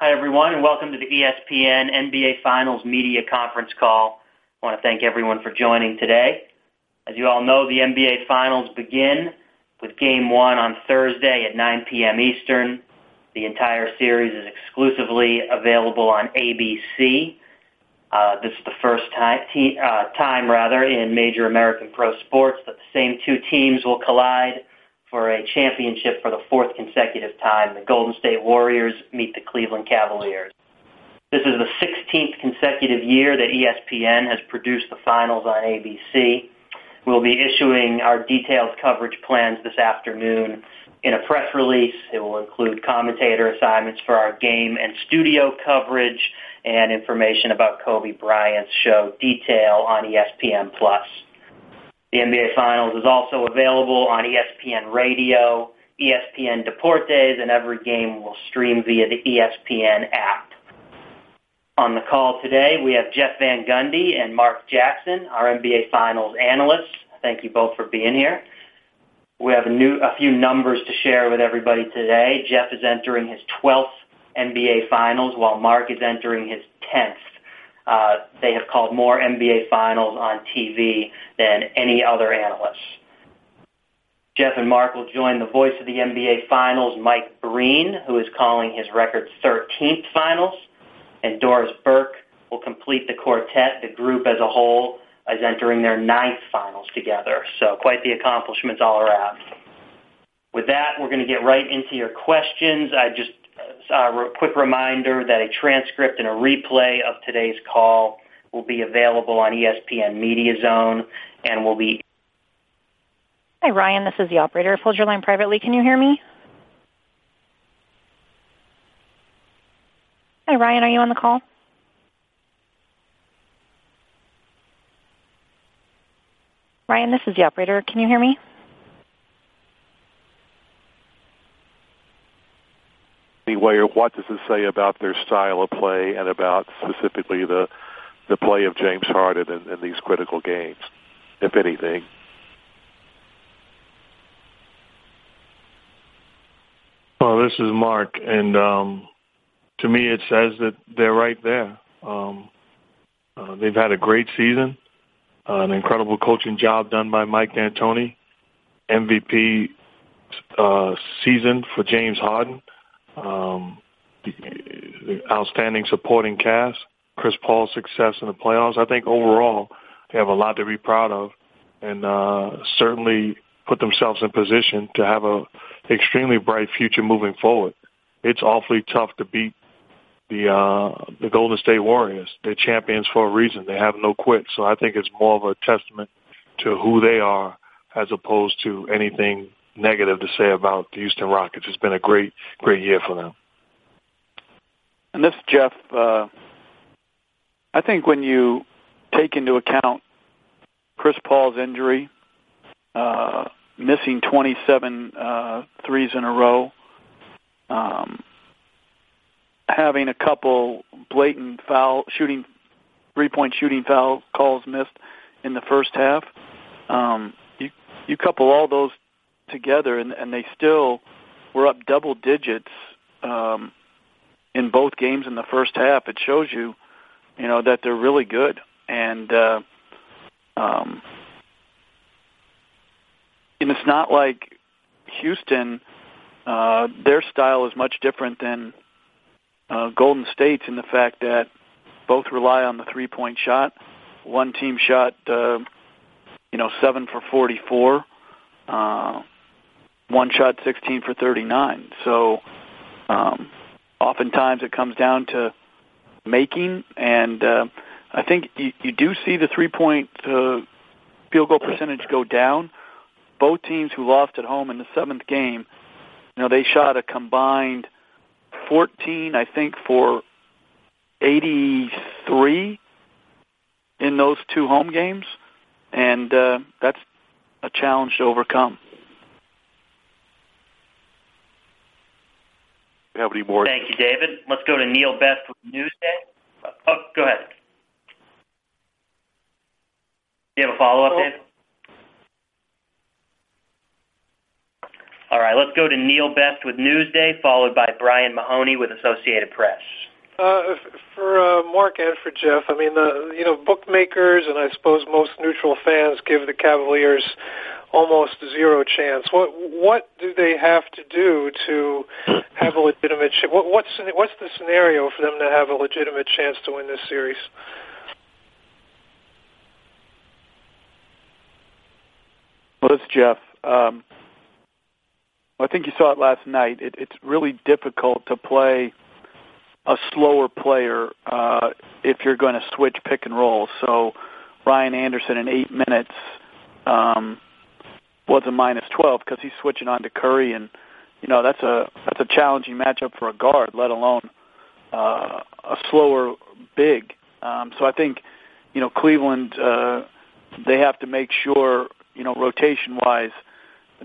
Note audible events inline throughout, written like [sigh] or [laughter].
Hi, everyone, and welcome to the ESPN NBA Finals media conference call. I want to thank everyone for joining today. As you all know, the NBA Finals begin with Game 1 on Thursday at 9 p.m. Eastern. The entire series is exclusively available on ABC. Uh, this is the first time, te- uh, time rather in major American pro sports that the same two teams will collide for a championship for the fourth consecutive time. The Golden State Warriors meet the Cleveland Cavaliers. This is the 16th consecutive year that ESPN has produced the finals on ABC. We'll be issuing our detailed coverage plans this afternoon in a press release. It will include commentator assignments for our game and studio coverage and information about Kobe Bryant's show Detail on ESPN Plus. The NBA Finals is also available on ESPN Radio, ESPN Deportes, and every game will stream via the ESPN app. On the call today, we have Jeff Van Gundy and Mark Jackson, our NBA Finals analysts. Thank you both for being here. We have a, new, a few numbers to share with everybody today. Jeff is entering his 12th NBA Finals, while Mark is entering his 10th. Uh, they have called more NBA Finals on TV than any other analysts. Jeff and Mark will join the voice of the NBA Finals, Mike Breen, who is calling his record 13th Finals, and Doris Burke will complete the quartet. The group as a whole is entering their ninth Finals together, so quite the accomplishments all around. With that, we're going to get right into your questions. I just Uh, uh, a quick reminder that a transcript and a replay of today's call will be available on ESPN Media Zone and will be. Hi, Ryan. This is the operator. Hold your line privately. Can you hear me? Hi, Ryan. Are you on the call? Ryan, this is the operator. Can you hear me? Anyway, or what does it say about their style of play and about specifically the the play of James Harden in, in these critical games, if anything? Well, this is Mark, and um, to me, it says that they're right there. Um, uh, they've had a great season, uh, an incredible coaching job done by Mike D'Antoni, MVP uh, season for James Harden um, the outstanding supporting cast, Chris Paul's success in the playoffs. I think overall they have a lot to be proud of, and uh, certainly put themselves in position to have a extremely bright future moving forward. It's awfully tough to beat the uh, the Golden State Warriors. They're champions for a reason. They have no quit. So I think it's more of a testament to who they are as opposed to anything negative to say about the Houston Rockets. It's been a great, great year for them. And this, Jeff, uh, I think when you take into account Chris Paul's injury, uh, missing 27 uh, threes in a row, um, having a couple blatant foul shooting, three-point shooting foul calls missed in the first half. Um, you you couple all those together, and, and they still were up double digits um, in both games in the first half. It shows you, you know, that they're really good, and uh, um, and it's not like Houston. Uh, their style is much different than uh, Golden State's in the fact that both rely on the three-point shot. One team shot, uh, you know, seven for forty-four. Uh, one shot 16 for 39. So um, oftentimes it comes down to making, and uh, I think you, you do see the three point uh, field goal percentage go down. Both teams who lost at home in the seventh game, you know, they shot a combined 14, I think, for 83 in those two home games, and uh, that's a challenge to overcome. Have any more? Thank you, David. Let's go to Neil Best with Newsday. Oh, go ahead. Do you have a follow-up, Dave? All right, let's go to Neil Best with Newsday, followed by Brian Mahoney with Associated Press. Uh, for uh, Mark and for Jeff, I mean, the you know bookmakers and I suppose most neutral fans give the Cavaliers almost zero chance. What what do they have to do to have a legitimate? Ch- what, what's what's the scenario for them to have a legitimate chance to win this series? Well, it's Jeff. Um, I think you saw it last night. It, it's really difficult to play a slower player uh, if you're going to switch pick and roll. So Ryan Anderson in eight minutes um, was a minus 12 because he's switching on to Curry, and you know that's a that's a challenging matchup for a guard, let alone uh, a slower big. Um, so I think you know Cleveland uh, they have to make sure you know rotation wise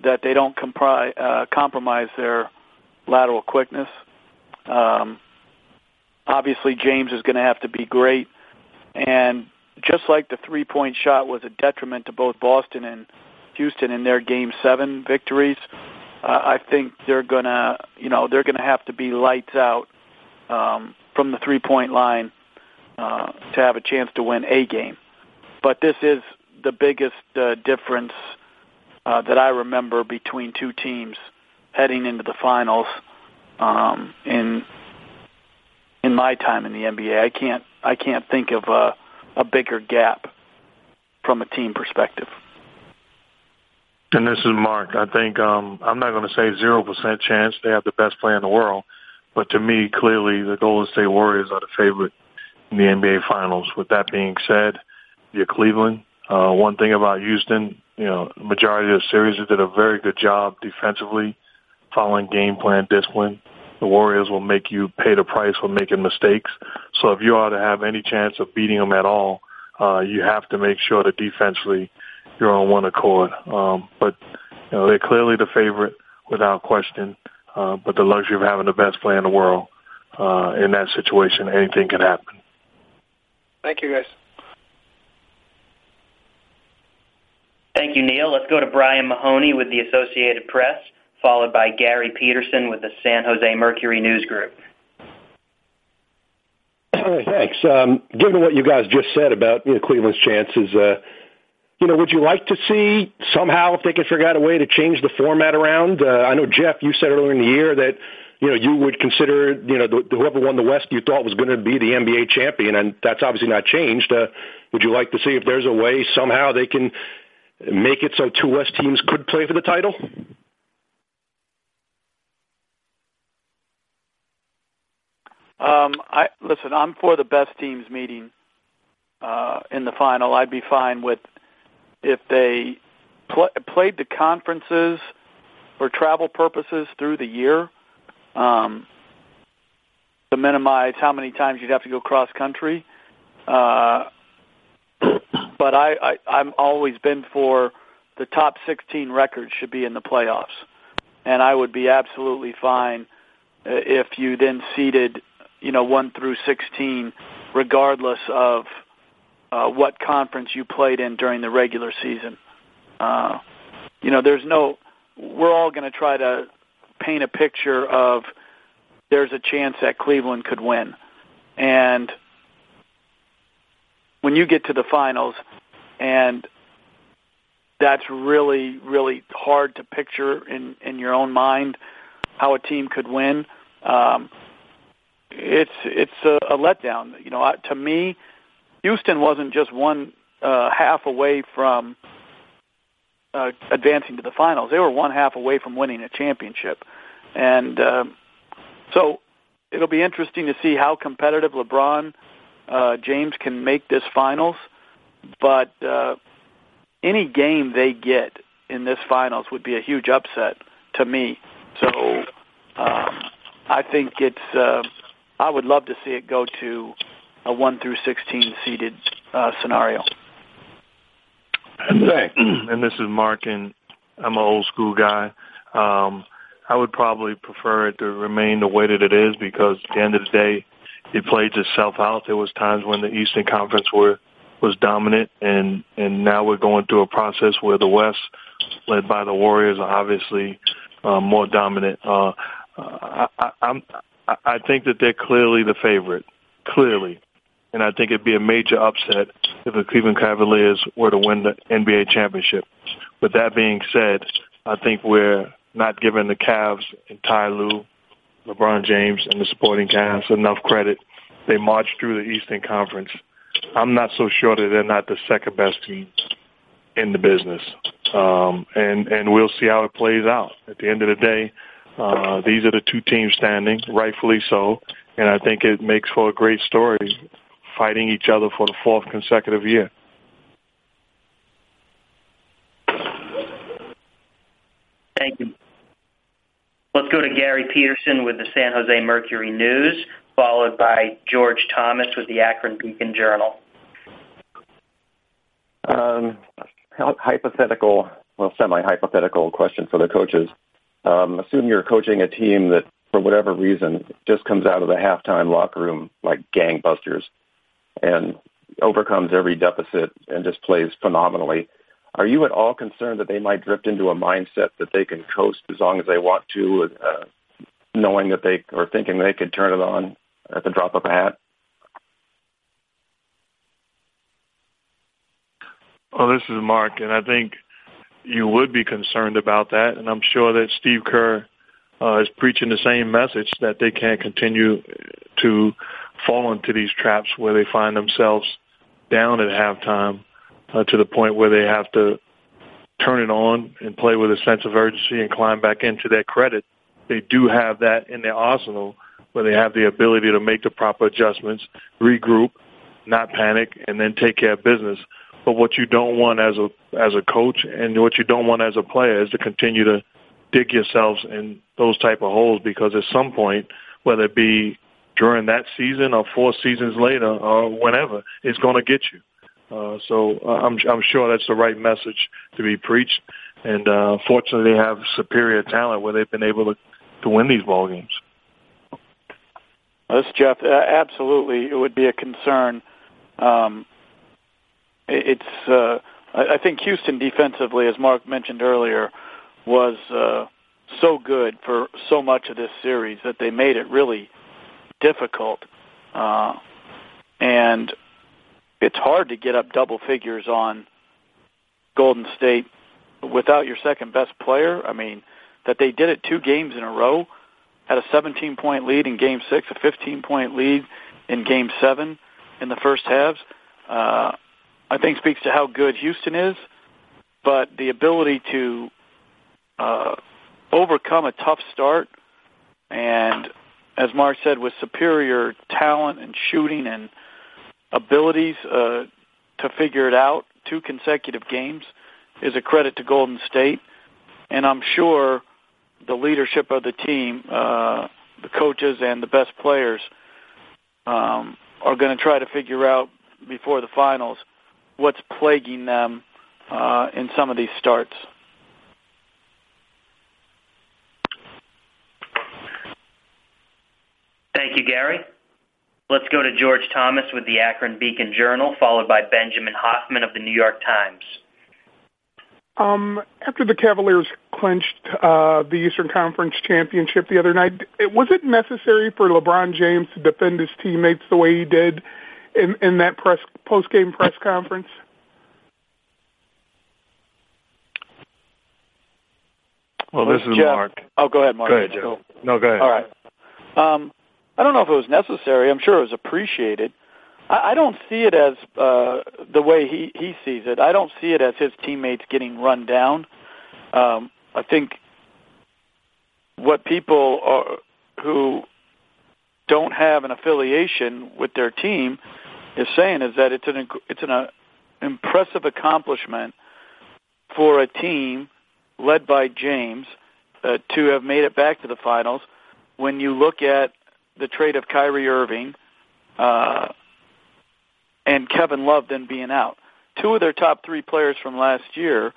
that they don't compri- uh, compromise their lateral quickness. Um, obviously, James is going to have to be great, and just like the three point shot was a detriment to both Boston and Houston in their Game Seven victories, uh, I think they're gonna, you know, they're gonna have to be lights out um, from the three point line uh, to have a chance to win a game. But this is the biggest uh, difference uh, that I remember between two teams heading into the finals um, in in my time in the NBA. I can't I can't think of a, a bigger gap from a team perspective. And this is Mark. I think um, I'm not going to say zero percent chance they have the best player in the world, but to me, clearly the Golden State Warriors are the favorite in the NBA Finals. With that being said, you're Cleveland. Uh, one thing about Houston, you know, majority of the series they did a very good job defensively, following game plan discipline. The Warriors will make you pay the price for making mistakes. So if you are to have any chance of beating them at all, uh, you have to make sure that defensively you're on one accord. Um, but you know they're clearly the favorite without question. Uh, but the luxury of having the best player in the world uh, in that situation, anything can happen. Thank you, guys. Thank you, Neil. Let's go to Brian Mahoney with the Associated Press, followed by Gary Peterson with the San Jose Mercury News Group. Thanks. Um, given what you guys just said about you know, Cleveland's chances, uh, you know, would you like to see somehow if they can figure out a way to change the format around? Uh, I know Jeff, you said earlier in the year that you know you would consider you know the, whoever won the West you thought was going to be the NBA champion, and that's obviously not changed. Uh, would you like to see if there's a way somehow they can make it so two West teams could play for the title? Um, I listen. I'm for the best teams meeting uh, in the final. I'd be fine with if they pl- played the conferences for travel purposes through the year um, to minimize how many times you'd have to go cross country. Uh, [clears throat] but I, I I'm always been for the top 16 records should be in the playoffs, and I would be absolutely fine uh, if you then seeded, you know, one through 16, regardless of uh, what conference you played in during the regular season. Uh, you know, there's no. We're all going to try to paint a picture of there's a chance that Cleveland could win, and when you get to the finals, and that's really really hard to picture in in your own mind how a team could win. Um, it's it's a, a letdown. You know, to me, Houston wasn't just one uh, half away from uh, advancing to the finals. They were one half away from winning a championship, and uh, so it'll be interesting to see how competitive LeBron uh, James can make this finals. But uh, any game they get in this finals would be a huge upset to me. So um, I think it's. Uh, I would love to see it go to a one through sixteen seeded uh, scenario. [clears throat] And, this is Mark, and I'm an old school guy. Um, I would probably prefer it to remain the way that it is because at the end of the day, it played itself out. There was times when the Eastern Conference were was dominant, and and now we're going through a process where the West, led by the Warriors, are obviously uh, more dominant. Uh, I, I, I'm, I think that they're clearly the favorite, clearly, and I think it'd be a major upset if the Cleveland Cavaliers were to win the NBA championship. With that being said, I think we're not giving the Cavs and Ty Lue, LeBron James, and the supporting cast enough credit. They marched through the Eastern Conference. I'm not so sure that they're not the second best team in the business. Um, and, and we'll see how it plays out. At the end of the day, uh, these are the two teams standing, rightfully so. And I think it makes for a great story fighting each other for the fourth consecutive year. Thank you. Let's go to Gary Peterson with the San Jose Mercury News, followed by George Thomas with the Akron Beacon Journal. Um, hypothetical, well, semi-hypothetical question for the coaches. Um, assume you're coaching a team that, for whatever reason, just comes out of the halftime locker room like gangbusters and overcomes every deficit and just plays phenomenally. Are you at all concerned that they might drift into a mindset that they can coast as long as they want to, uh, knowing that they or thinking they could turn it on at the drop of a hat? Well, this is Mark, and I think you would be concerned about that, and I'm sure that Steve Kerr uh, is preaching the same message that they can't continue to fall into these traps where they find themselves down at halftime uh, to the point where they have to turn it on and play with a sense of urgency and climb back into their credit. They do have that in their arsenal where they have the ability to make the proper adjustments, regroup, not panic, and then take care of business. But what you don't want as a as a coach and what you don't want as a player is to continue to dig yourselves in those type of holes because at some point, whether it be during that season or four seasons later or whenever, it's going to get you. Uh, so uh, I'm, I'm sure that's the right message to be preached. And uh, fortunately, they have superior talent where they've been able to, to win these ball games. This Jeff, uh, absolutely, it would be a concern. Um, it's, uh, I think Houston defensively, as Mark mentioned earlier, was uh, so good for so much of this series that they made it really difficult. Uh, and it's hard to get up double figures on Golden State without your second best player. I mean, that they did it two games in a row, had a 17 point lead in game six, a 15 point lead in game seven in the first halves, uh, I think speaks to how good Houston is, but the ability to uh, overcome a tough start and as Mark said, with superior talent and shooting and abilities uh, to figure it out. Two consecutive games is a credit to Golden State, and I'm sure the leadership of the team, uh, the coaches, and the best players um, are going to try to figure out before the finals what's plaguing them uh, in some of these starts. Thank you, Gary. Let's go to George Thomas with the Akron Beacon Journal, followed by Benjamin Hoffman of the New York Times. Um, after the Cavaliers clinched uh, the Eastern Conference championship the other night, was it necessary for LeBron James to defend his teammates the way he did in, in that press post game press conference? Well, this is Jeff. Mark. Oh, go ahead, Mark. Go ahead, Joe. No, go ahead. All right. Um, I don't know if it was necessary. I'm sure it was appreciated. I, I don't see it as uh, the way he he sees it. I don't see it as his teammates getting run down. Um, I think what people are, who don't have an affiliation with their team is saying is that it's an it's an uh, impressive accomplishment for a team led by James uh, to have made it back to the finals. When you look at the trade of Kyrie Irving uh, and Kevin Love then being out. Two of their top three players from last year,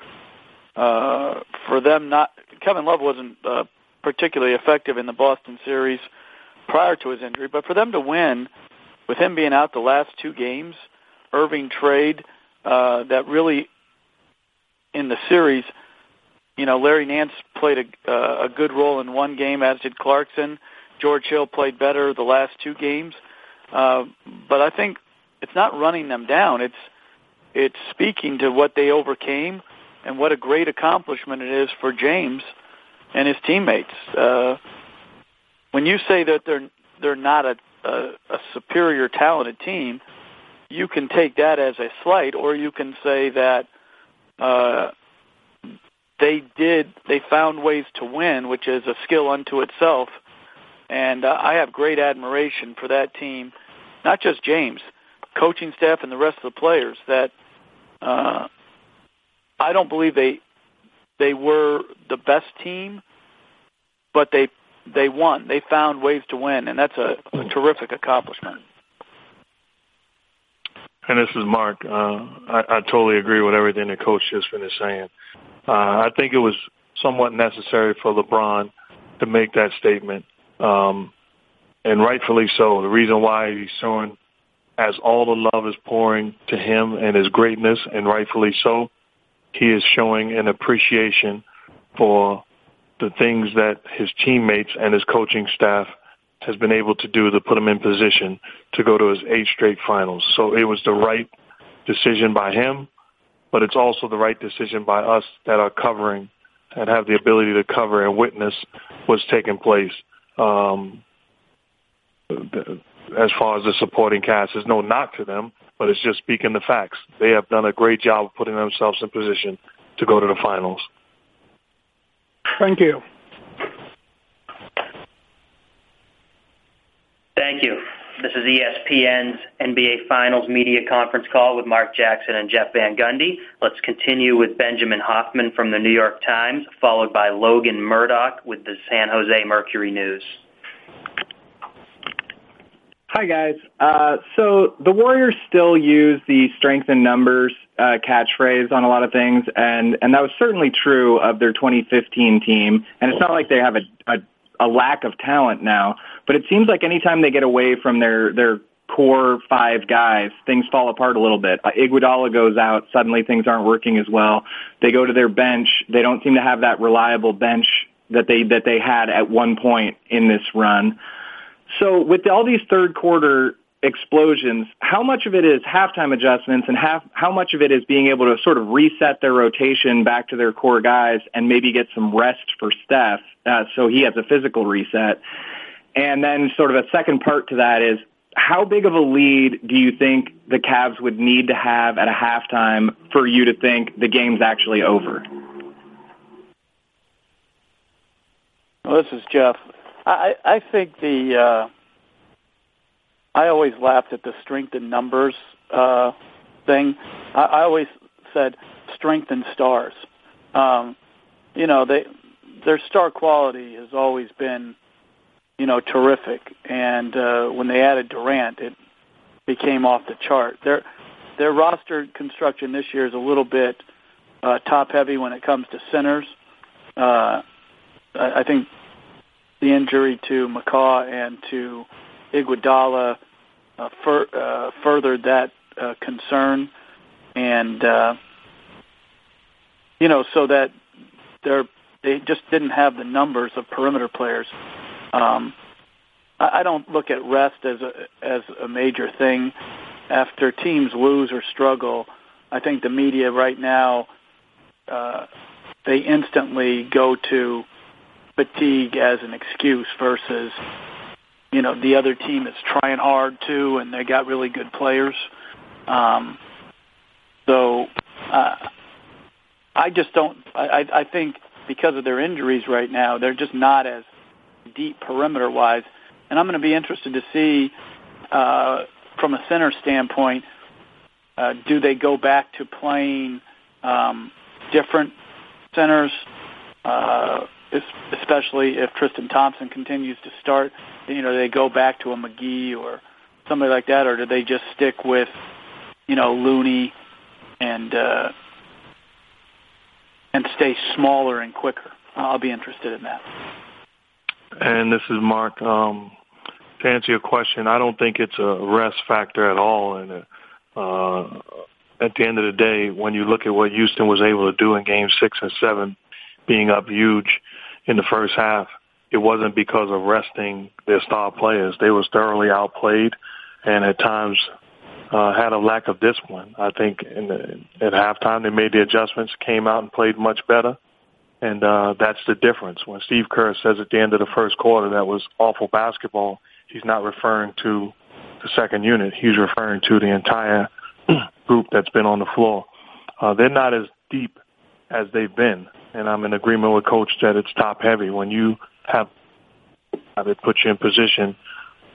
uh, for them not Kevin Love wasn't uh, particularly effective in the Boston series prior to his injury, but for them to win with him being out the last two games, Irving trade uh, that really in the series you know, Larry Nance played a, uh, a good role in one game, as did Clarkson. George Hill played better the last two games, uh, but I think it's not running them down. It's it's speaking to what they overcame and what a great accomplishment it is for James and his teammates. Uh, when you say that they're they're not a, a, a superior talented team, you can take that as a slight, or you can say that uh, they did they found ways to win, which is a skill unto itself. And uh, I have great admiration for that team, not just James, coaching staff, and the rest of the players. That uh, I don't believe they they were the best team, but they they won. They found ways to win, and that's a, a terrific accomplishment. And this is Mark. Uh, I, I totally agree with everything the coach just finished saying. Uh, I think it was somewhat necessary for LeBron to make that statement, um, and rightfully so. The reason why he's showing, as all the love is pouring to him and his greatness, and rightfully so, he is showing an appreciation for the things that his teammates and his coaching staff has been able to do to put him in position to go to his eight straight finals. So it was the right decision by him, but it's also the right decision by us that are covering and have the ability to cover and witness what's taking place. Um, as far as the supporting cast, there's no knock to them, but it's just speaking the facts. They have done a great job of putting themselves in position to go to the finals. Thank you. Thank you. This is ESPN's NBA Finals media conference call with Mark Jackson and Jeff Van Gundy. Let's continue with Benjamin Hoffman from the New York Times, followed by Logan Murdock with the San Jose Mercury News. Hi, guys. Uh, so the Warriors still use the strength in numbers uh, catchphrase on a lot of things, and and that was certainly true of their 2015 team. And it's not like they have a, a a lack of talent now, but it seems like anytime they get away from their their core five guys, things fall apart a little bit. Uh, Iguodala goes out, suddenly things aren't working as well. They go to their bench, they don't seem to have that reliable bench that they that they had at one point in this run. So with all these third quarter explosions, how much of it is halftime adjustments and half, how much of it is being able to sort of reset their rotation back to their core guys and maybe get some rest for Steph uh, so he has a physical reset? And then sort of a second part to that is how big of a lead do you think the Cavs would need to have at a halftime for you to think the game's actually over? Well, this is Jeff. I, I think the uh, I always laughed at the strength in numbers uh, thing. I, I always said strength in stars. Um, you know, they their star quality has always been, you know, terrific. And uh, when they added Durant, it became off the chart. Their their roster construction this year is a little bit uh, top heavy when it comes to centers. Uh, I, I think the injury to McCaw and to Iguodala uh, fur, uh, furthered that uh, concern, and uh, you know, so that they're they just didn't have the numbers of perimeter players. Um, I, I don't look at rest as a as a major thing. After teams lose or struggle, I think the media right now uh, they instantly go to fatigue as an excuse versus you know the other team is trying hard too, and they got really good players. Um, so uh, I just don't. I, I think because of their injuries right now, they're just not as deep perimeter wise. And I'm going to be interested to see uh, from a center standpoint, uh, do they go back to playing um, different centers? Uh, especially if Tristan Thompson continues to start. You know, they go back to a McGee or somebody like that, or do they just stick with, you know, Looney and uh, and stay smaller and quicker? I'll be interested in that. And this is Mark. Um, to answer your question, I don't think it's a rest factor at all. And uh, at the end of the day, when you look at what Houston was able to do in Game Six and Seven, being up huge in the first half, it wasn't because of resting their star players. They was thoroughly outplayed, and at times uh, had a lack of discipline. I think in the, at halftime they made the adjustments, came out and played much better, and uh, that's the difference. When Steve Kerr says at the end of the first quarter that was awful basketball, he's not referring to the second unit. He's referring to the entire [clears throat] group that's been on the floor. Uh, they're not as deep as they've been, and I'm in agreement with Coach that it's top heavy. When you have, it put you in position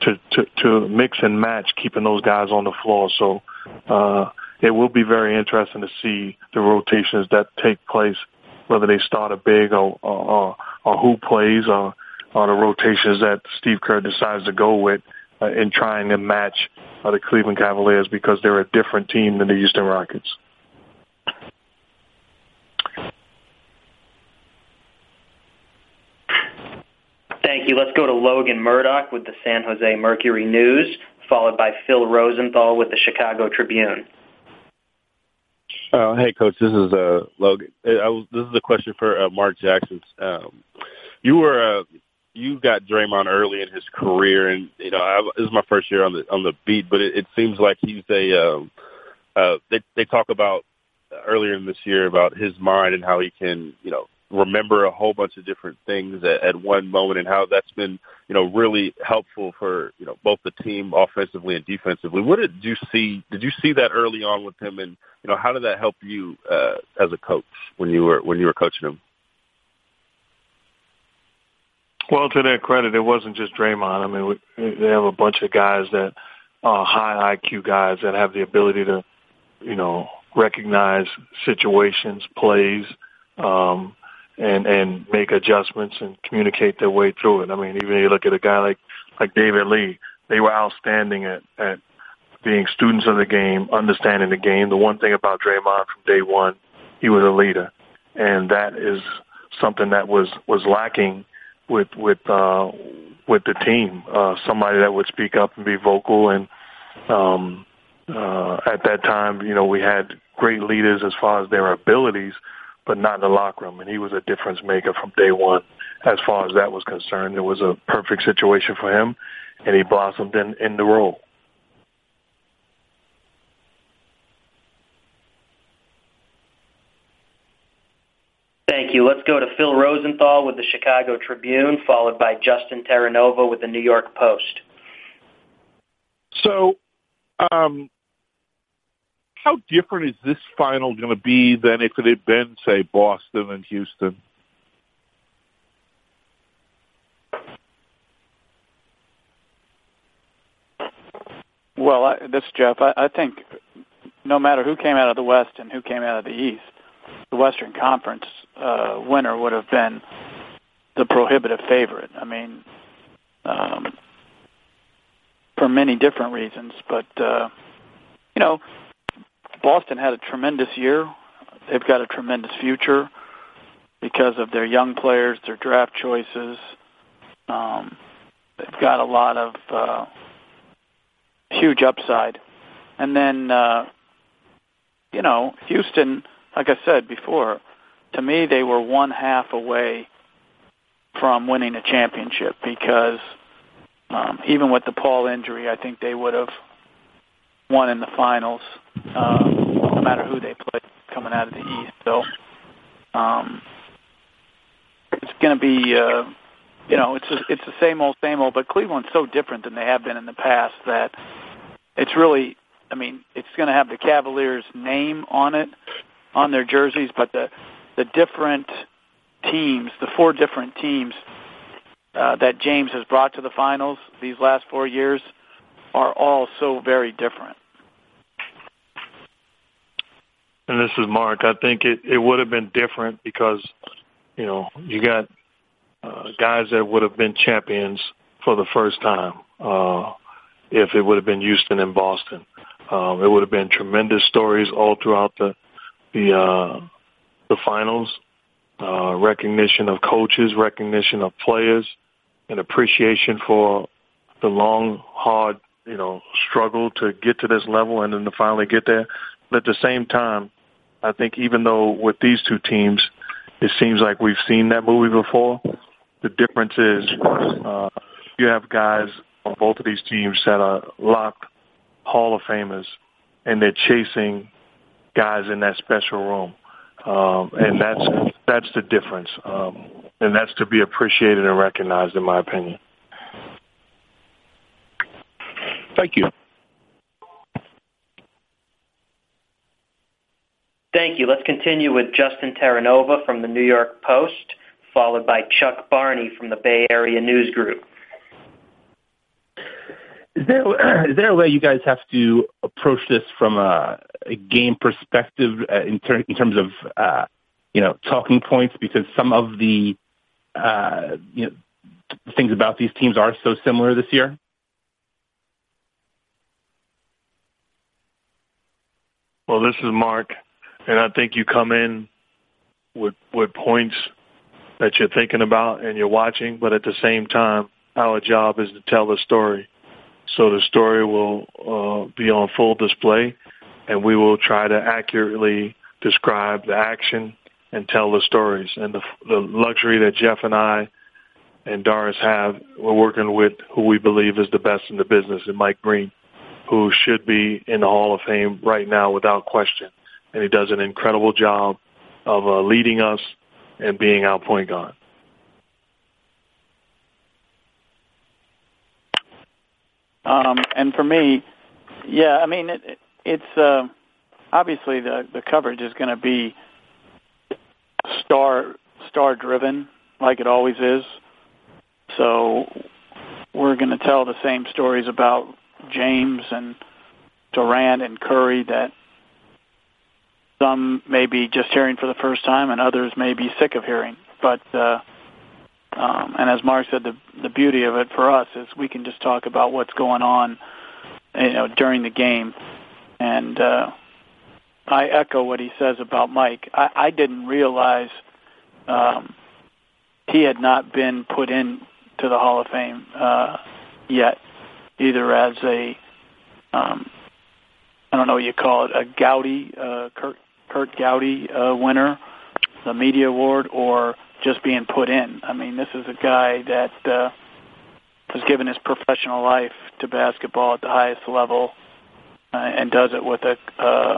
to, to, to mix and match keeping those guys on the floor. So uh, it will be very interesting to see the rotations that take place, whether they start a big or, or, or who plays or, or the rotations that Steve Kerr decides to go with uh, in trying to match uh, the Cleveland Cavaliers because they're a different team than the Houston Rockets. Thank you. Let's go to Logan Murdock with the San Jose Mercury News, followed by Phil Rosenthal with the Chicago Tribune. Uh, hey, Coach. This is uh, Logan. I was, this is a question for uh, Mark Jackson. Um, you were uh, you got Draymond early in his career, and you know I, this is my first year on the on the beat, but it, it seems like he's a. Um, uh, they they talk about earlier in this year about his mind and how he can you know remember a whole bunch of different things at, at one moment and how that's been, you know, really helpful for, you know, both the team offensively and defensively. What did you see? Did you see that early on with him and, you know, how did that help you uh, as a coach when you were, when you were coaching him? Well, to their credit, it wasn't just Draymond. I mean, we, they have a bunch of guys that are high IQ guys that have the ability to, you know, recognize situations, plays, um, and and make adjustments and communicate their way through it. I mean, even you look at a guy like like David Lee, they were outstanding at at being students of the game, understanding the game. The one thing about Draymond from day one, he was a leader, and that is something that was was lacking with with uh, with the team. Uh, somebody that would speak up and be vocal, and um, uh, at that time, you know, we had great leaders as far as their abilities, but not in the locker room. And he was a difference maker from day one as far as that was concerned. It was a perfect situation for him, and he blossomed in, in the role. Thank you. Let's go to Phil Rosenthal with the Chicago Tribune, followed by Justin Terranova with the New York Post. So, um, how different is this final going to be than if it had been, say, Boston and Houston? Well, I, this is Jeff. I, I think no matter who came out of the West and who came out of the East, the Western Conference uh, winner would have been the prohibitive favorite. I mean, um, for many different reasons, but uh, you know, Boston had a tremendous year. They've got a tremendous future because of their young players, their draft choices. Um, they've got a lot of uh, huge upside. And then, uh, you know, Houston, like I said before, to me they were one half away from winning a championship because um, even with the Paul injury, I think they would have won in the finals, uh, no matter who they played coming out of the East. So um, it's going to be, uh, you know, it's just, it's the same old, same old. But Cleveland's so different than they have been in the past that it's really, I mean, it's going to have the Cavaliers' name on it on their jerseys, but the the different teams, the four different teams uh, that James has brought to the finals these last four years, are all so very different. And this is Mark. I think it it would have been different because you know you got uh, guys that would have been champions for the first time uh, if it would have been Houston and Boston. Um, it would have been tremendous stories all throughout the the uh, the finals. Uh, recognition of coaches, recognition of players, and appreciation for the long, hard, you know, struggle to get to this level and then to finally get there. But at the same time, I think even though with these two teams, it seems like we've seen that movie before. The difference is uh, you have guys on both of these teams that are locked Hall of Famers, and they're chasing guys in that special room, um, and that's that's the difference, um, and that's to be appreciated and recognized, in my opinion. Thank you. Thank you. Let's continue with Justin Terranova from the New York Post, followed by Chuck Barney from the Bay Area News Group. Is there [clears throat] is there a way you guys have to approach this from a, a game perspective uh, in, ter- in terms of uh, you know talking points? Because some of the uh, you know things about these teams are so similar this year. Well, this is Mark, and I think you come in with with points that you're thinking about and you're watching, but at the same time, our job is to tell the story so the story will uh, be on full display, and we will try to accurately describe the action and tell the stories. And the, the luxury that Jeff and I and Doris have, we're working with who we believe is the best in the business, and Mike Breen, who should be in the Hall of Fame right now without question. And he does an incredible job of uh, leading us and being our point guard. Um, and for me, yeah, I mean, it, it's uh, obviously the the coverage is going to be star star driven, like it always is. So we're going to tell the same stories about James and Durant and Curry that some may be just hearing for the first time, and others may be sick of hearing. But uh, um, and as Mark said, the the beauty of it for us is we can just talk about what's going on, you know, during the game. And uh, I echo what he says about Mike. I, I didn't realize um, he had not been put in to the Hall of Fame uh, yet, either as a um, I don't know what you call it, a Gowdy, uh, Curt, Curt Gowdy uh, winner, the media award, or just being put in. I mean, this is a guy that uh, has given his professional life to basketball at the highest level uh, and does it with a uh,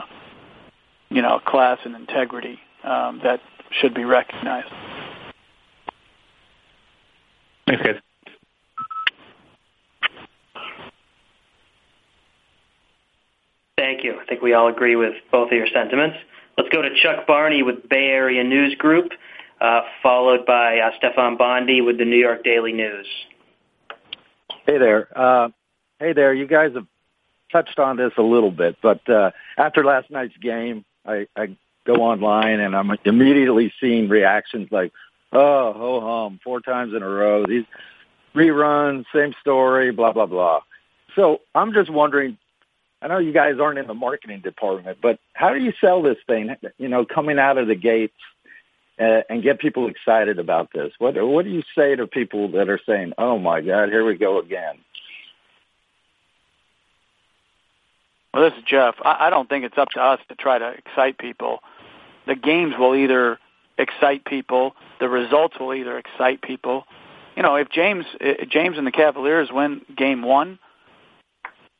you know class and integrity um, that should be recognized. Thanks, guys. Thank you. I think we all agree with both of your sentiments. Let's go to Chuck Barney with Bay Area News Group uh, followed by uh, Stefan Bondy with the New York Daily News. Hey there. Uh, hey there. You guys have touched on this a little bit, but uh, after last night's game, I, I go online and I'm immediately seeing reactions like, oh, ho hum, four times in a row. These reruns, same story, blah, blah, blah. So I'm just wondering, I know you guys aren't in the marketing department, but how do you sell this thing, you know, coming out of the gates uh, and get people excited about this. What what do you say to people that are saying, "Oh my God, here we go again"? Well, this is Jeff. I, I don't think it's up to us to try to excite people. The games will either excite people. The results will either excite people. You know, if James if James and the Cavaliers win Game One,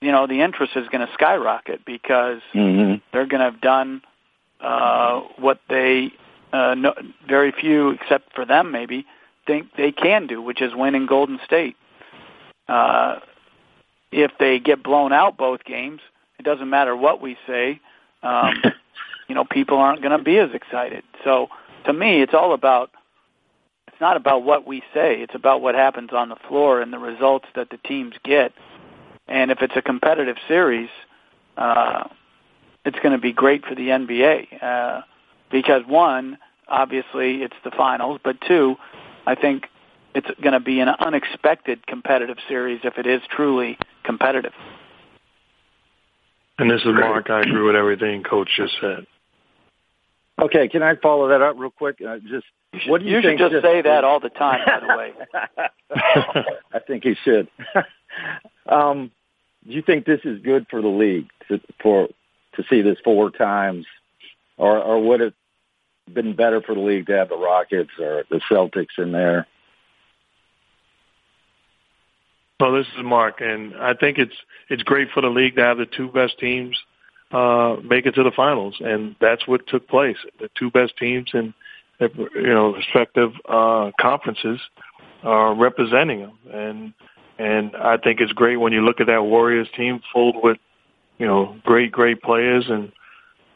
you know the interest is going to skyrocket because mm-hmm. they're going to have done uh, what they uh, no, very few, except for them maybe, think they can do, which is win in Golden State. Uh, if they get blown out both games, it doesn't matter what we say. Um, [laughs] you know, people aren't going to be as excited. So to me, it's all about. It's not about what we say. It's about what happens on the floor and the results that the teams get. And if it's a competitive series, uh, it's going to be great for the NBA. Uh, because one, obviously it's the finals, but two, I think it's going to be an unexpected competitive series if it is truly competitive. And this is Mark. I agree with everything Coach just said. Okay, can I follow that up real quick? Uh, just should, what do you, you think? should just say that all the time. By the way, [laughs] I think he should. [laughs] um, do you think this is good for the league to, for to see this four times, or or would it been better for the league to have the Rockets or the Celtics in there? Well, this is Mark, and I think it's it's great for the league to have the two best teams uh, make it to the finals, and that's what took place. The two best teams in you know respective uh, conferences are representing them, and and I think it's great when you look at that Warriors team full with you know great great players and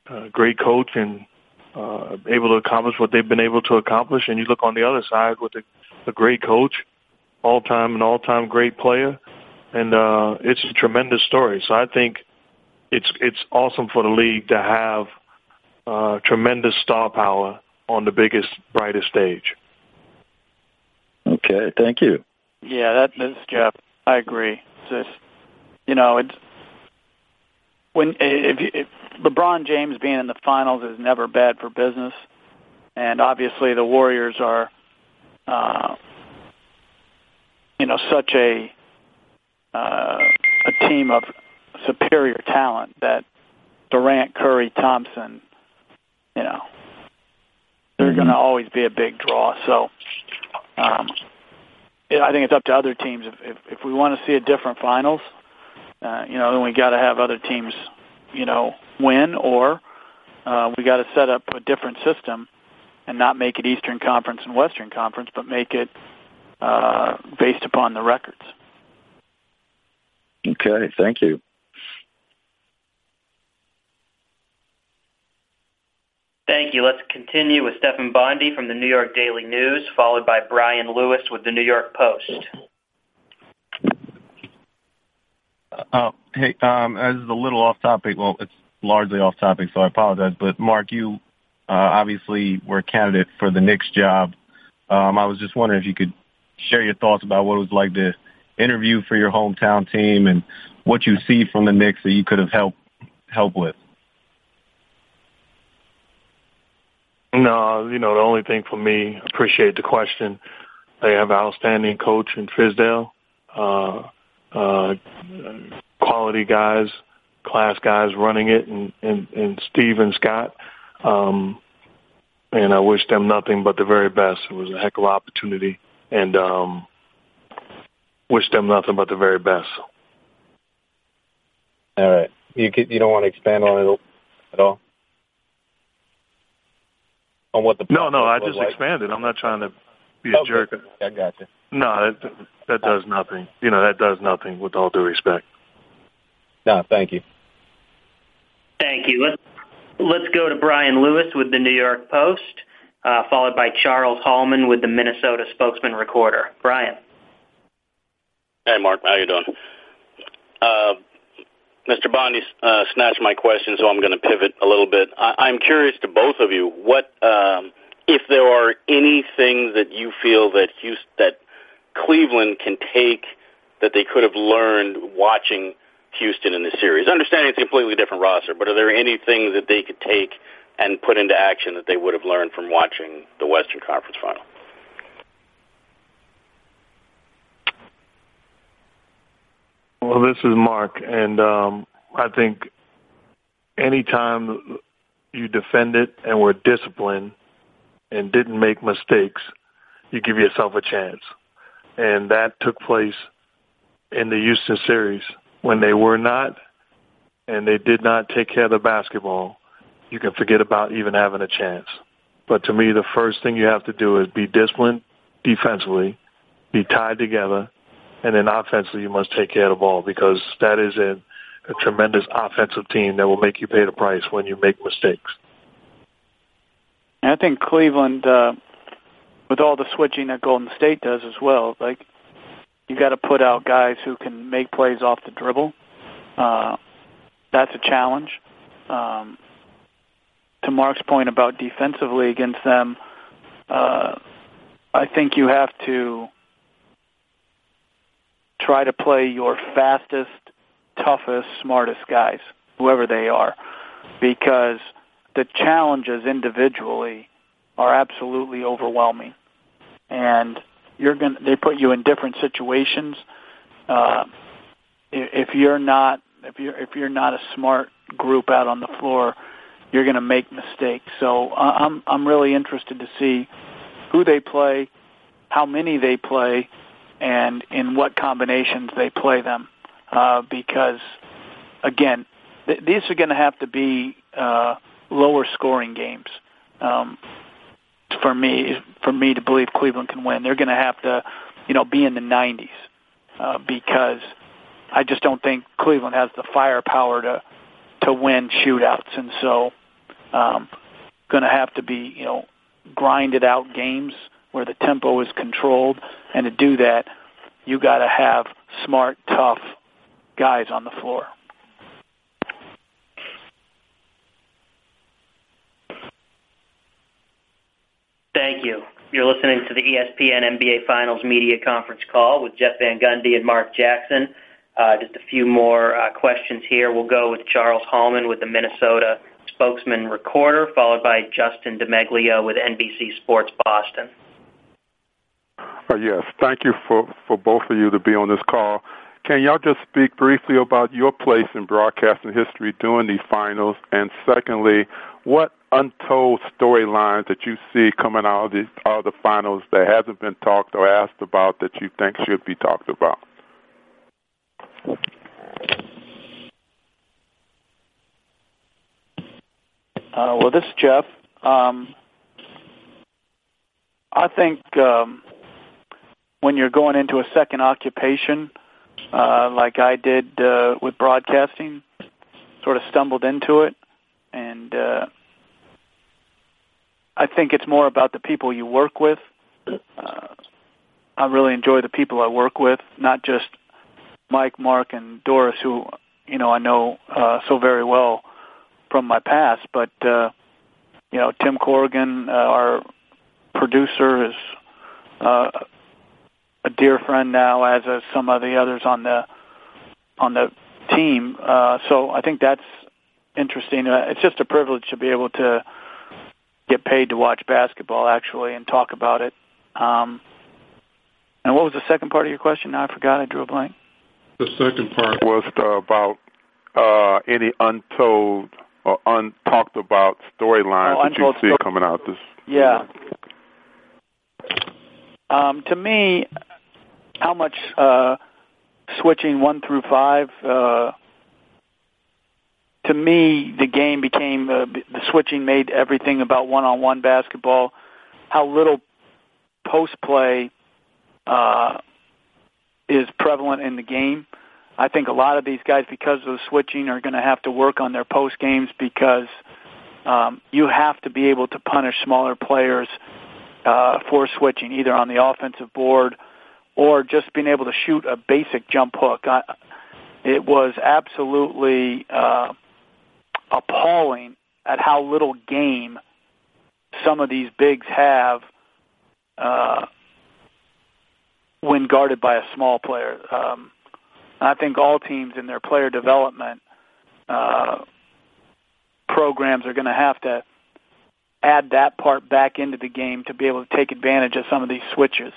uh, great coach and uh, able to accomplish what they've been able to accomplish, and you look on the other side with a, a great coach, all time an all time great player, and uh, it's a tremendous story. So I think it's it's awesome for the league to have uh, tremendous star power on the biggest, brightest stage. Okay, thank you. Yeah, that is Jeff. I agree. It's just, you know, it's when if, if LeBron James being in the finals is never bad for business, and obviously the Warriors are, uh, you know, such a uh, a team of superior talent that Durant, Curry, Thompson, you know, they're mm-hmm. going to always be a big draw. So, um, I think it's up to other teams. If if, if we want to see a different finals, uh, you know, then we got to have other teams, you know, win, or uh, we got to set up a different system and not make it Eastern Conference and Western Conference, but make it uh, based upon the records. Okay, thank you. Thank you. Let's continue with Stefan Bondy from the New York Daily News, followed by Brian Lewis with the New York Post. Uh, hey, um, as a little off topic, well, it's largely off topic, so I apologize. But Mark, you uh, obviously were a candidate for the Knicks job. Um, I was just wondering if you could share your thoughts about what it was like to interview for your hometown team and what you see from the Knicks that you could have helped help with. No, you know, the only thing for me, appreciate the question. They have an outstanding coach in Fizdale, uh, uh, quality guys, class guys running it, and, and, and Steve and Scott. Um, and I wish them nothing but the very best. It was a heck of an opportunity, and um, wish them nothing but the very best. All right, you you don't want to expand on it at all on what the no no I just like? expanded. I'm not trying to be a okay. jerk. I got you. No, that that does nothing. You know that does nothing. With all due respect. No, thank you. Thank you. Let's let's go to Brian Lewis with the New York Post, uh, followed by Charles Hallman with the Minnesota Spokesman Recorder. Brian. Hey, Mark. How you doing? Uh, Mr. Bondy uh, snatched my question, so I'm going to pivot a little bit. I- am curious to both of you, what um, if there are any things that you feel that Houston, that Cleveland can take that they could have learned watching Houston in this series? Understanding it's a completely different roster, but are there any things that they could take and put into action that they would have learned from watching the Western Conference Final? Well, this is Mark, and um, I think anytime you defend it and were disciplined and didn't make mistakes, you give yourself a chance. And that took place in the Houston series when they were not and they did not take care of the basketball. You can forget about even having a chance. But to me, the first thing you have to do is be disciplined defensively, be tied together, and then offensively, you must take care of the ball because that is a, a tremendous offensive team that will make you pay the price when you make mistakes. I think Cleveland, uh, with all the switching that Golden State does as well, like you got to put out guys who can make plays off the dribble. Uh, that's a challenge. Um, to Mark's point about defensively against them, uh, I think you have to try to play your fastest, toughest, smartest guys, whoever they are, because the challenges individually are absolutely overwhelming, and you're going they put you in different situations. Uh, if you're not if you're if you're not a smart group out on the floor, you're going to make mistakes. So I'm I'm really interested to see who they play, how many they play, and in what combinations they play them. Uh, because again, th- these are going to have to be uh, lower scoring games. Um, for me, for me to believe Cleveland can win, they're going to have to, you know, be in the 90s uh, because I just don't think Cleveland has the firepower to to win shootouts, and so um, going to have to be, you know, grinded out games where the tempo is controlled, and to do that, you got to have smart, tough guys on the floor. Thank you. You're listening to the ESPN NBA Finals Media Conference Call with Jeff Van Gundy and Mark Jackson. Uh, just a few more uh, questions here. We'll go with Charles Hallman with the Minnesota Spokesman Recorder, followed by Justin DeMeglio with NBC Sports Boston. Uh, yes, thank you for, for both of you to be on this call. Can y'all just speak briefly about your place in broadcasting history during these finals? And secondly, what untold storylines that you see coming out of the, out of the finals that hasn't been talked or asked about that you think should be talked about? Uh, well, this is Jeff. Um, I think um, when you're going into a second occupation, uh, like I did uh, with broadcasting, sort of stumbled into it, and uh, I think it's more about the people you work with. Uh, I really enjoy the people I work with, not just Mike, Mark, and Doris, who you know I know uh, so very well from my past, but uh, you know Tim Corrigan, uh, our producer, is uh, a dear friend now, as is some of the others on the on the team. Uh, so I think that's interesting. Uh, it's just a privilege to be able to get paid to watch basketball, actually, and talk about it. Um, and what was the second part of your question? Now I forgot. I drew a blank. The second part was uh, about uh, any untold or untalked about storylines oh, that you see story. coming out this. Yeah. Um, to me, how much uh, switching one through five. Uh, to me, the game became uh, the switching made everything about one-on-one basketball. How little post play uh, is prevalent in the game. I think a lot of these guys, because of the switching, are going to have to work on their post games because um, you have to be able to punish smaller players uh, for switching, either on the offensive board or just being able to shoot a basic jump hook. I, it was absolutely uh, appalling at how little game some of these bigs have uh, when guarded by a small player. Um, I think all teams in their player development uh, programs are going to have to add that part back into the game to be able to take advantage of some of these switches.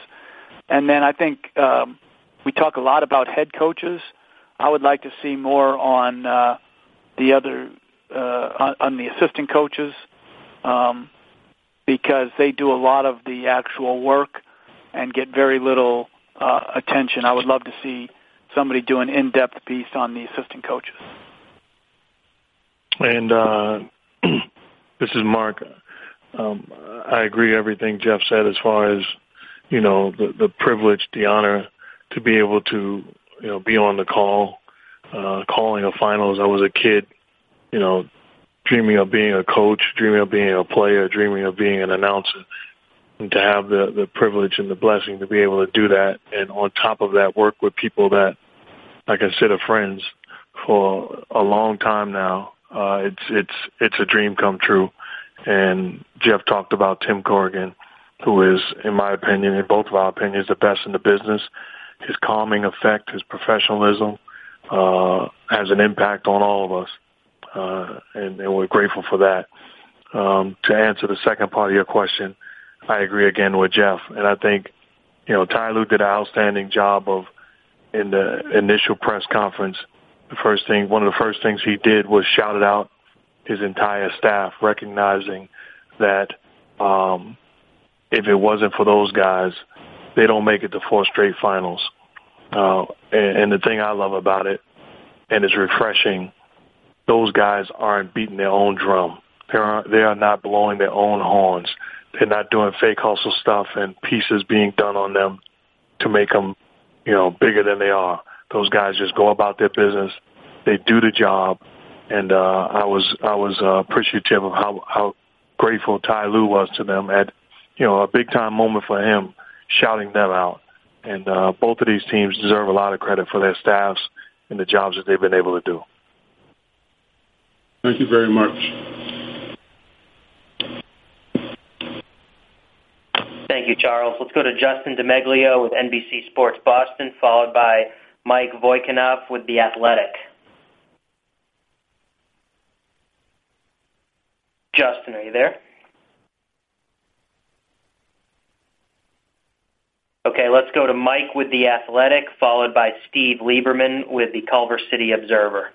And then I think um, we talk a lot about head coaches. I would like to see more on uh, the other uh, on, the assistant coaches um, because they do a lot of the actual work and get very little uh, attention. I would love to see somebody do an in-depth piece on the assistant coaches. And uh, [clears throat] this is Mark. Um, I agree everything Jeff said as far as you know the the privilege, the honor to be able to you know be on the call, uh, calling a finals. I was a kid, you know, dreaming of being a coach, dreaming of being a player, dreaming of being an announcer. And to have the the privilege and the blessing to be able to do that, and on top of that, work with people that like I consider friends for a long time now. Uh, it's it's it's a dream come true. And Jeff talked about Tim Corrigan, who is, in my opinion, in both of our opinions, the best in the business. His calming effect, his professionalism, uh, has an impact on all of us, uh, and, and we're grateful for that. Um, to answer the second part of your question, I agree again with Jeff, and I think, you know, Ty Lue did an outstanding job of in the initial press conference. The first thing, one of the first things he did was shout it out his entire staff, recognizing that um, if it wasn't for those guys, they don't make it to four straight finals. Uh, and, and the thing I love about it, and it's refreshing, those guys aren't beating their own drum. They are they are not blowing their own horns. They're not doing fake hustle stuff and pieces being done on them to make them, you know, bigger than they are. Those guys just go about their business. They do the job, and uh, I was I was uh, appreciative of how how grateful Ty Lue was to them at, you know, a big time moment for him, shouting them out. And uh, both of these teams deserve a lot of credit for their staffs and the jobs that they've been able to do. Thank you very much. Thank you, Charles. Let's go to Justin DeMeglio with NBC Sports Boston, followed by Mike Vorkunov with The Athletic. Justin, are you there? Okay, let's go to Mike with The Athletic, followed by Steve Lieberman with the Culver City Observer.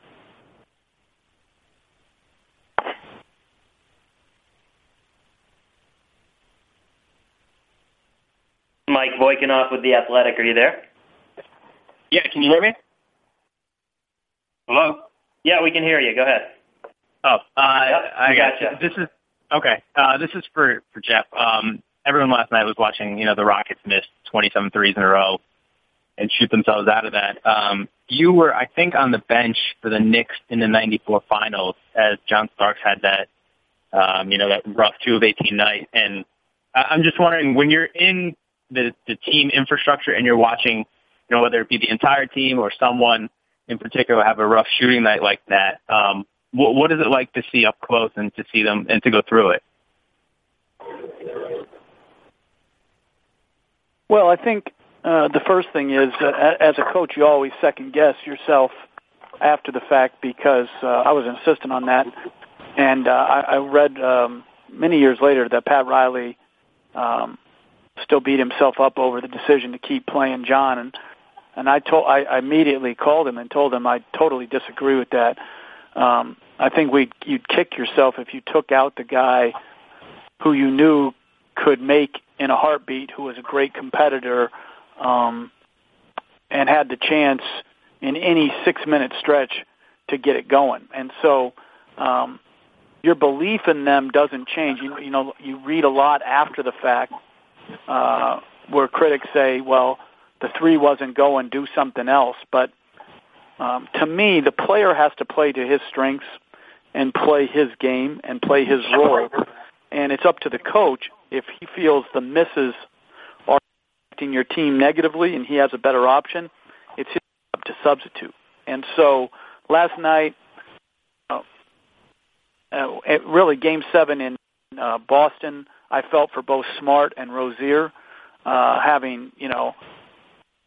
Mike Vorkunov with The Athletic, are you there? Yeah, can you hear me? Hello? Yeah, we can hear you. Go ahead. Oh, uh, Yep, I got gotcha. you. This is okay. Uh, this is for for Jeff. Um, everyone last night was watching. You know, the Rockets missed 27 threes in a row and shoot themselves out of that. Um, you were, I think, on the bench for the Knicks in the '94 Finals as John Starks had that, um, you know, that rough two of 18 night. And I'm just wondering when you're in the the team infrastructure and you're watching, you know, whether it be the entire team or someone in particular have a rough shooting night like that. Um, what, what is it like to see up close and to see them and to go through it? Well, I think uh, the first thing is, uh, as a coach, you always second guess yourself after the fact because uh, I was an assistant on that, and uh, I, I read um, many years later that Pat Riley um, still beat himself up over the decision to keep playing John, and and I told I, I immediately called him and told him I totally disagree with that. Um, I think we you'd kick yourself if you took out the guy who you knew could make in a heartbeat, who was a great competitor, um, and had the chance in any six minute stretch to get it going. And so um, your belief in them doesn't change. You, you know, you read a lot after the fact uh, where critics say, well, the three wasn't going, do something else. But um, to me, the player has to play to his strengths and play his game and play his role. And it's up to the coach if he feels the misses are affecting your team negatively and he has a better option, it's his job to substitute. And so last night, uh, uh, really game seven in uh, Boston, I felt for both Smart and Rozier uh, having, you know,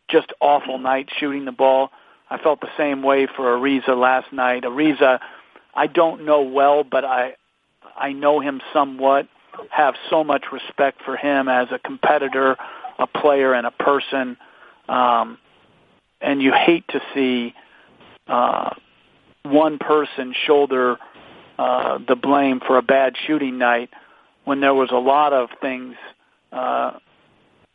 just awful night shooting the ball. I felt the same way for Ariza last night. Ariza, I don't know well, but I I know him somewhat. Have so much respect for him as a competitor, a player, and a person. Um, and you hate to see uh, one person shoulder uh, the blame for a bad shooting night when there was a lot of things uh,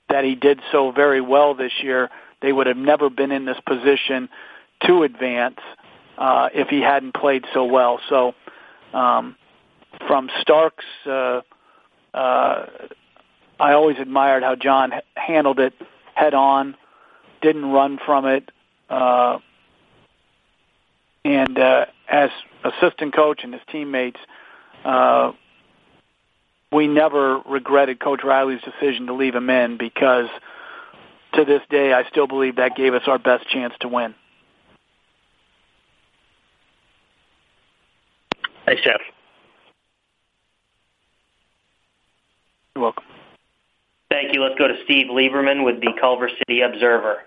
that he did so very well this year. They would have never been in this position to advance uh, if he hadn't played so well. So, um, from Starks, uh, uh, I always admired how John handled it head on, didn't run from it, uh, and uh, as assistant coach and his teammates, uh, we never regretted Coach Riley's decision to leave him in because to this day, I still believe that gave us our best chance to win. Thanks, Jeff. You're welcome. Thank you. Let's go to Steve Lieberman with the Culver City Observer.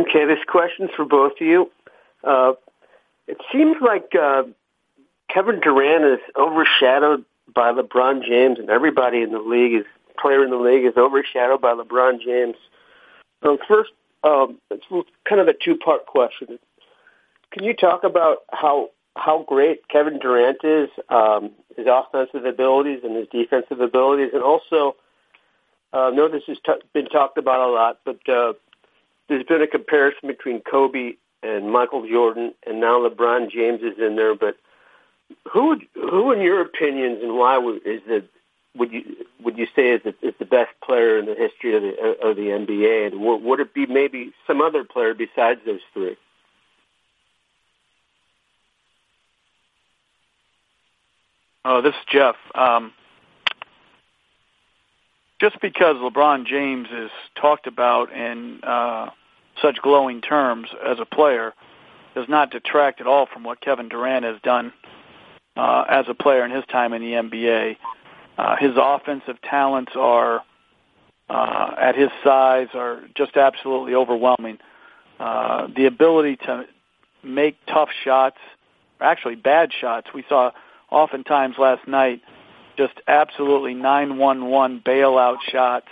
Okay, this question's for both of you. Uh, it seems like uh, Kevin Durant is overshadowed by LeBron James, and everybody in the league is player in the league is overshadowed by LeBron James. Um, first, um, it's kind of a two-part question. Can you talk about how how great Kevin Durant is, um, his offensive abilities and his defensive abilities, and also uh, I know this has t- been talked about a lot, but uh, there's been a comparison between Kobe and Michael Jordan, and now LeBron James is in there. But who, who, in your opinions, and why is the would you would you say is the, is the best player in the history of the of the NBA, and would, would it be maybe some other player besides those three? Oh, this is Jeff. Um, just because LeBron James is talked about in uh, such glowing terms as a player does not detract at all from what Kevin Durant has done uh, as a player in his time in the NBA. Uh, his offensive talents are uh, at his size are just absolutely overwhelming. Uh, the ability to make tough shots, or actually bad shots, we saw oftentimes last night just absolutely 911 bailout shots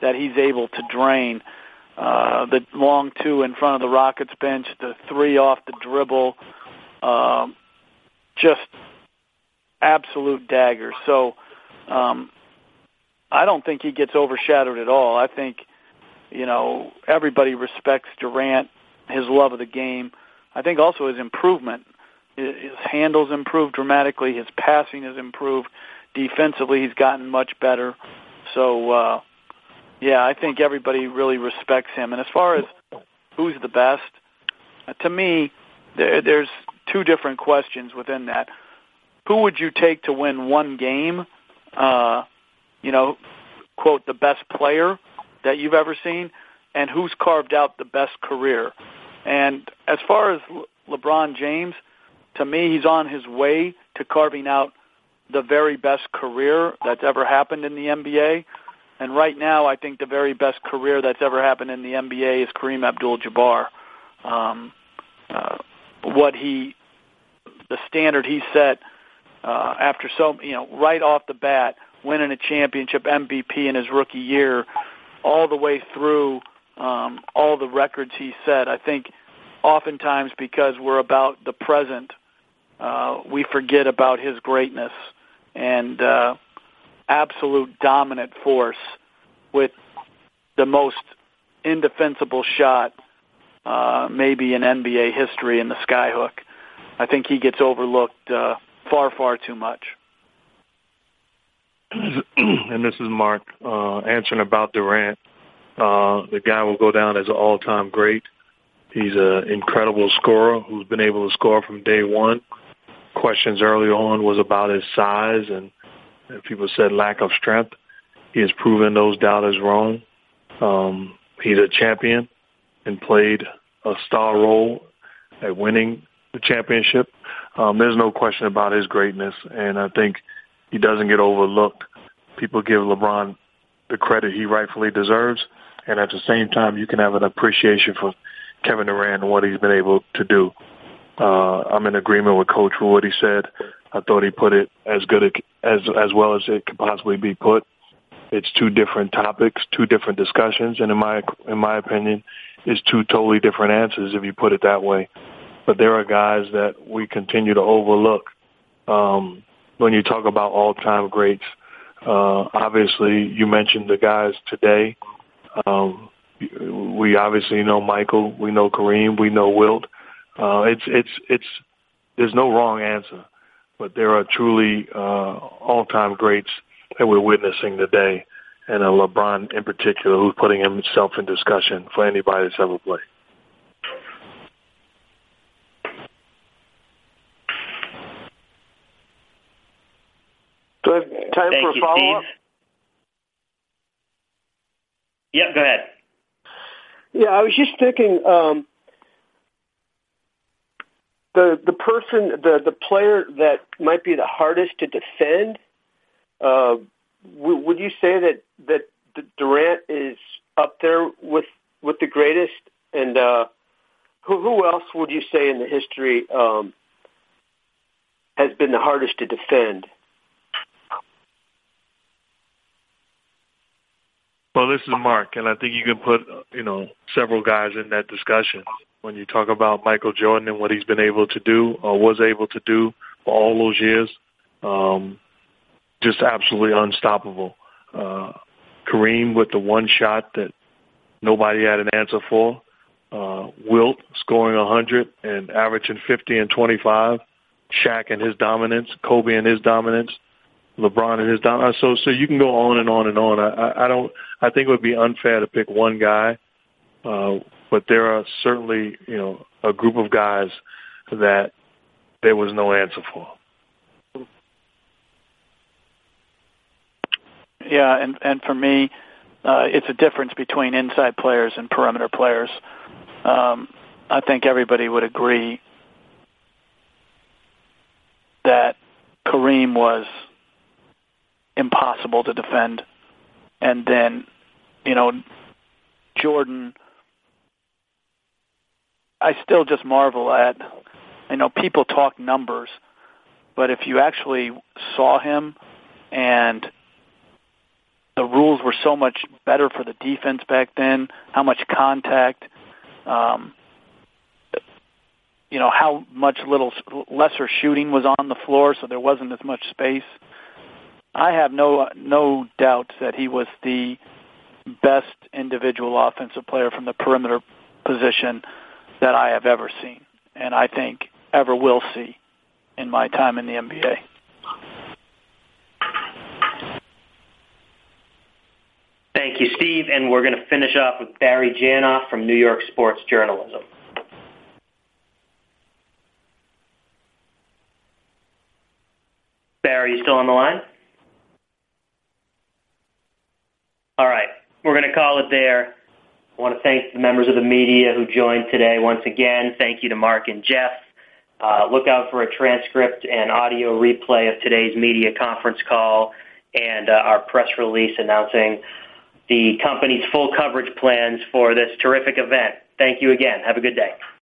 that he's able to drain. Uh, the long two in front of the Rockets bench, the three off the dribble, um, just absolute daggers. So um, I don't think he gets overshadowed at all. I think, you know, everybody respects Durant, his love of the game. I think also his improvement his handles improved dramatically. His passing has improved. Defensively, he's gotten much better. So, uh, yeah, I think everybody really respects him. And as far as who's the best, uh, to me, there, there's two different questions within that. Who would you take to win one game? Uh, you know, quote, the best player that you've ever seen, and who's carved out the best career. And as far as Le- LeBron James, to me, he's on his way to carving out the very best career that's ever happened in the NBA. And right now, I think the very best career that's ever happened in the NBA is Kareem Abdul-Jabbar. Um, uh, what he, the standard he set uh, after so, you know, right off the bat, winning a championship MVP in his rookie year, all the way through um, all the records he set. I think oftentimes because we're about the present uh, we forget about his greatness and uh, absolute dominant force with the most indefensible shot uh, maybe in NBA history in the skyhook. I think he gets overlooked uh, far, far too much. [clears throat] and this is Mark uh, answering about Durant. Uh, the guy will go down as an all-time great. He's an incredible scorer who's been able to score from day one questions early on was about his size and, people said lack of strength. He has proven those doubters wrong. Um, he's a champion and played a star role at winning the championship. Um, there's no question about his greatness, and I think he doesn't get overlooked. People give LeBron the credit he rightfully deserves, and at the same time, you can have an appreciation for Kevin Durant and what he's been able to do. Uh, I'm in agreement with Coach for what he said. I thought he put it as good as as well as it could possibly be put. It's two different topics, two different discussions, and in my in my opinion, it's two totally different answers if you put it that way. But there are guys that we continue to overlook. Um, when you talk about all-time greats, uh, obviously you mentioned the guys today. Um, we obviously know Michael, we know Kareem, we know Wilt. Uh, it's it's it's there's no wrong answer, but there are truly uh, all-time greats that we're witnessing today, and a LeBron in particular who's putting himself in discussion for anybody that's ever played. Do I have time Thank for a you, follow-up? Steve. Yep, go ahead. Yeah, I was just thinking. Um, the the person the the player that might be the hardest to defend uh, w- would you say that that Durant is up there with with the greatest? And uh, who who else would you say in the history um, has been the hardest to defend? Well, this is Mark, and I think you can put you know several guys in that discussion when you talk about Michael Jordan and what he's been able to do or was able to do for all those years. Um, just absolutely unstoppable. Uh, Kareem with the one shot that nobody had an answer for. Uh, Wilt scoring 100 and averaging 50 and 25. Shaq and his dominance. Kobe and his dominance. LeBron and his dominance. So, so you can go on and on and on. I, I don't. I think it would be unfair to pick one guy. Uh, but there are certainly, you know, a group of guys that there was no answer for. Yeah, and and for me, uh, it's a difference between inside players and perimeter players. Um, I think everybody would agree that Kareem was impossible to defend, and then, you know, Jordan. I still just marvel at, you know, people talk numbers, but if you actually saw him and the rules were so much better for the defense back then. How much contact, um, you know, how much little lesser shooting was on the floor, so there wasn't as much space. I have no no doubt that he was the best individual offensive player from the perimeter position that I have ever seen, and I think ever will see in my time in the NBA. Thank you, Steve. And we're going to finish off with Barry Janoff from New York Sports Journalism. Barry, you still on the line? All right. We're going to call it there. I want to thank the members of the media who joined today once again. Thank you to Mark and Jeff. Uh, look out for a transcript and audio replay of today's media conference call and uh, our press release announcing the company's full coverage plans for this terrific event. Thank you again. Have a good day.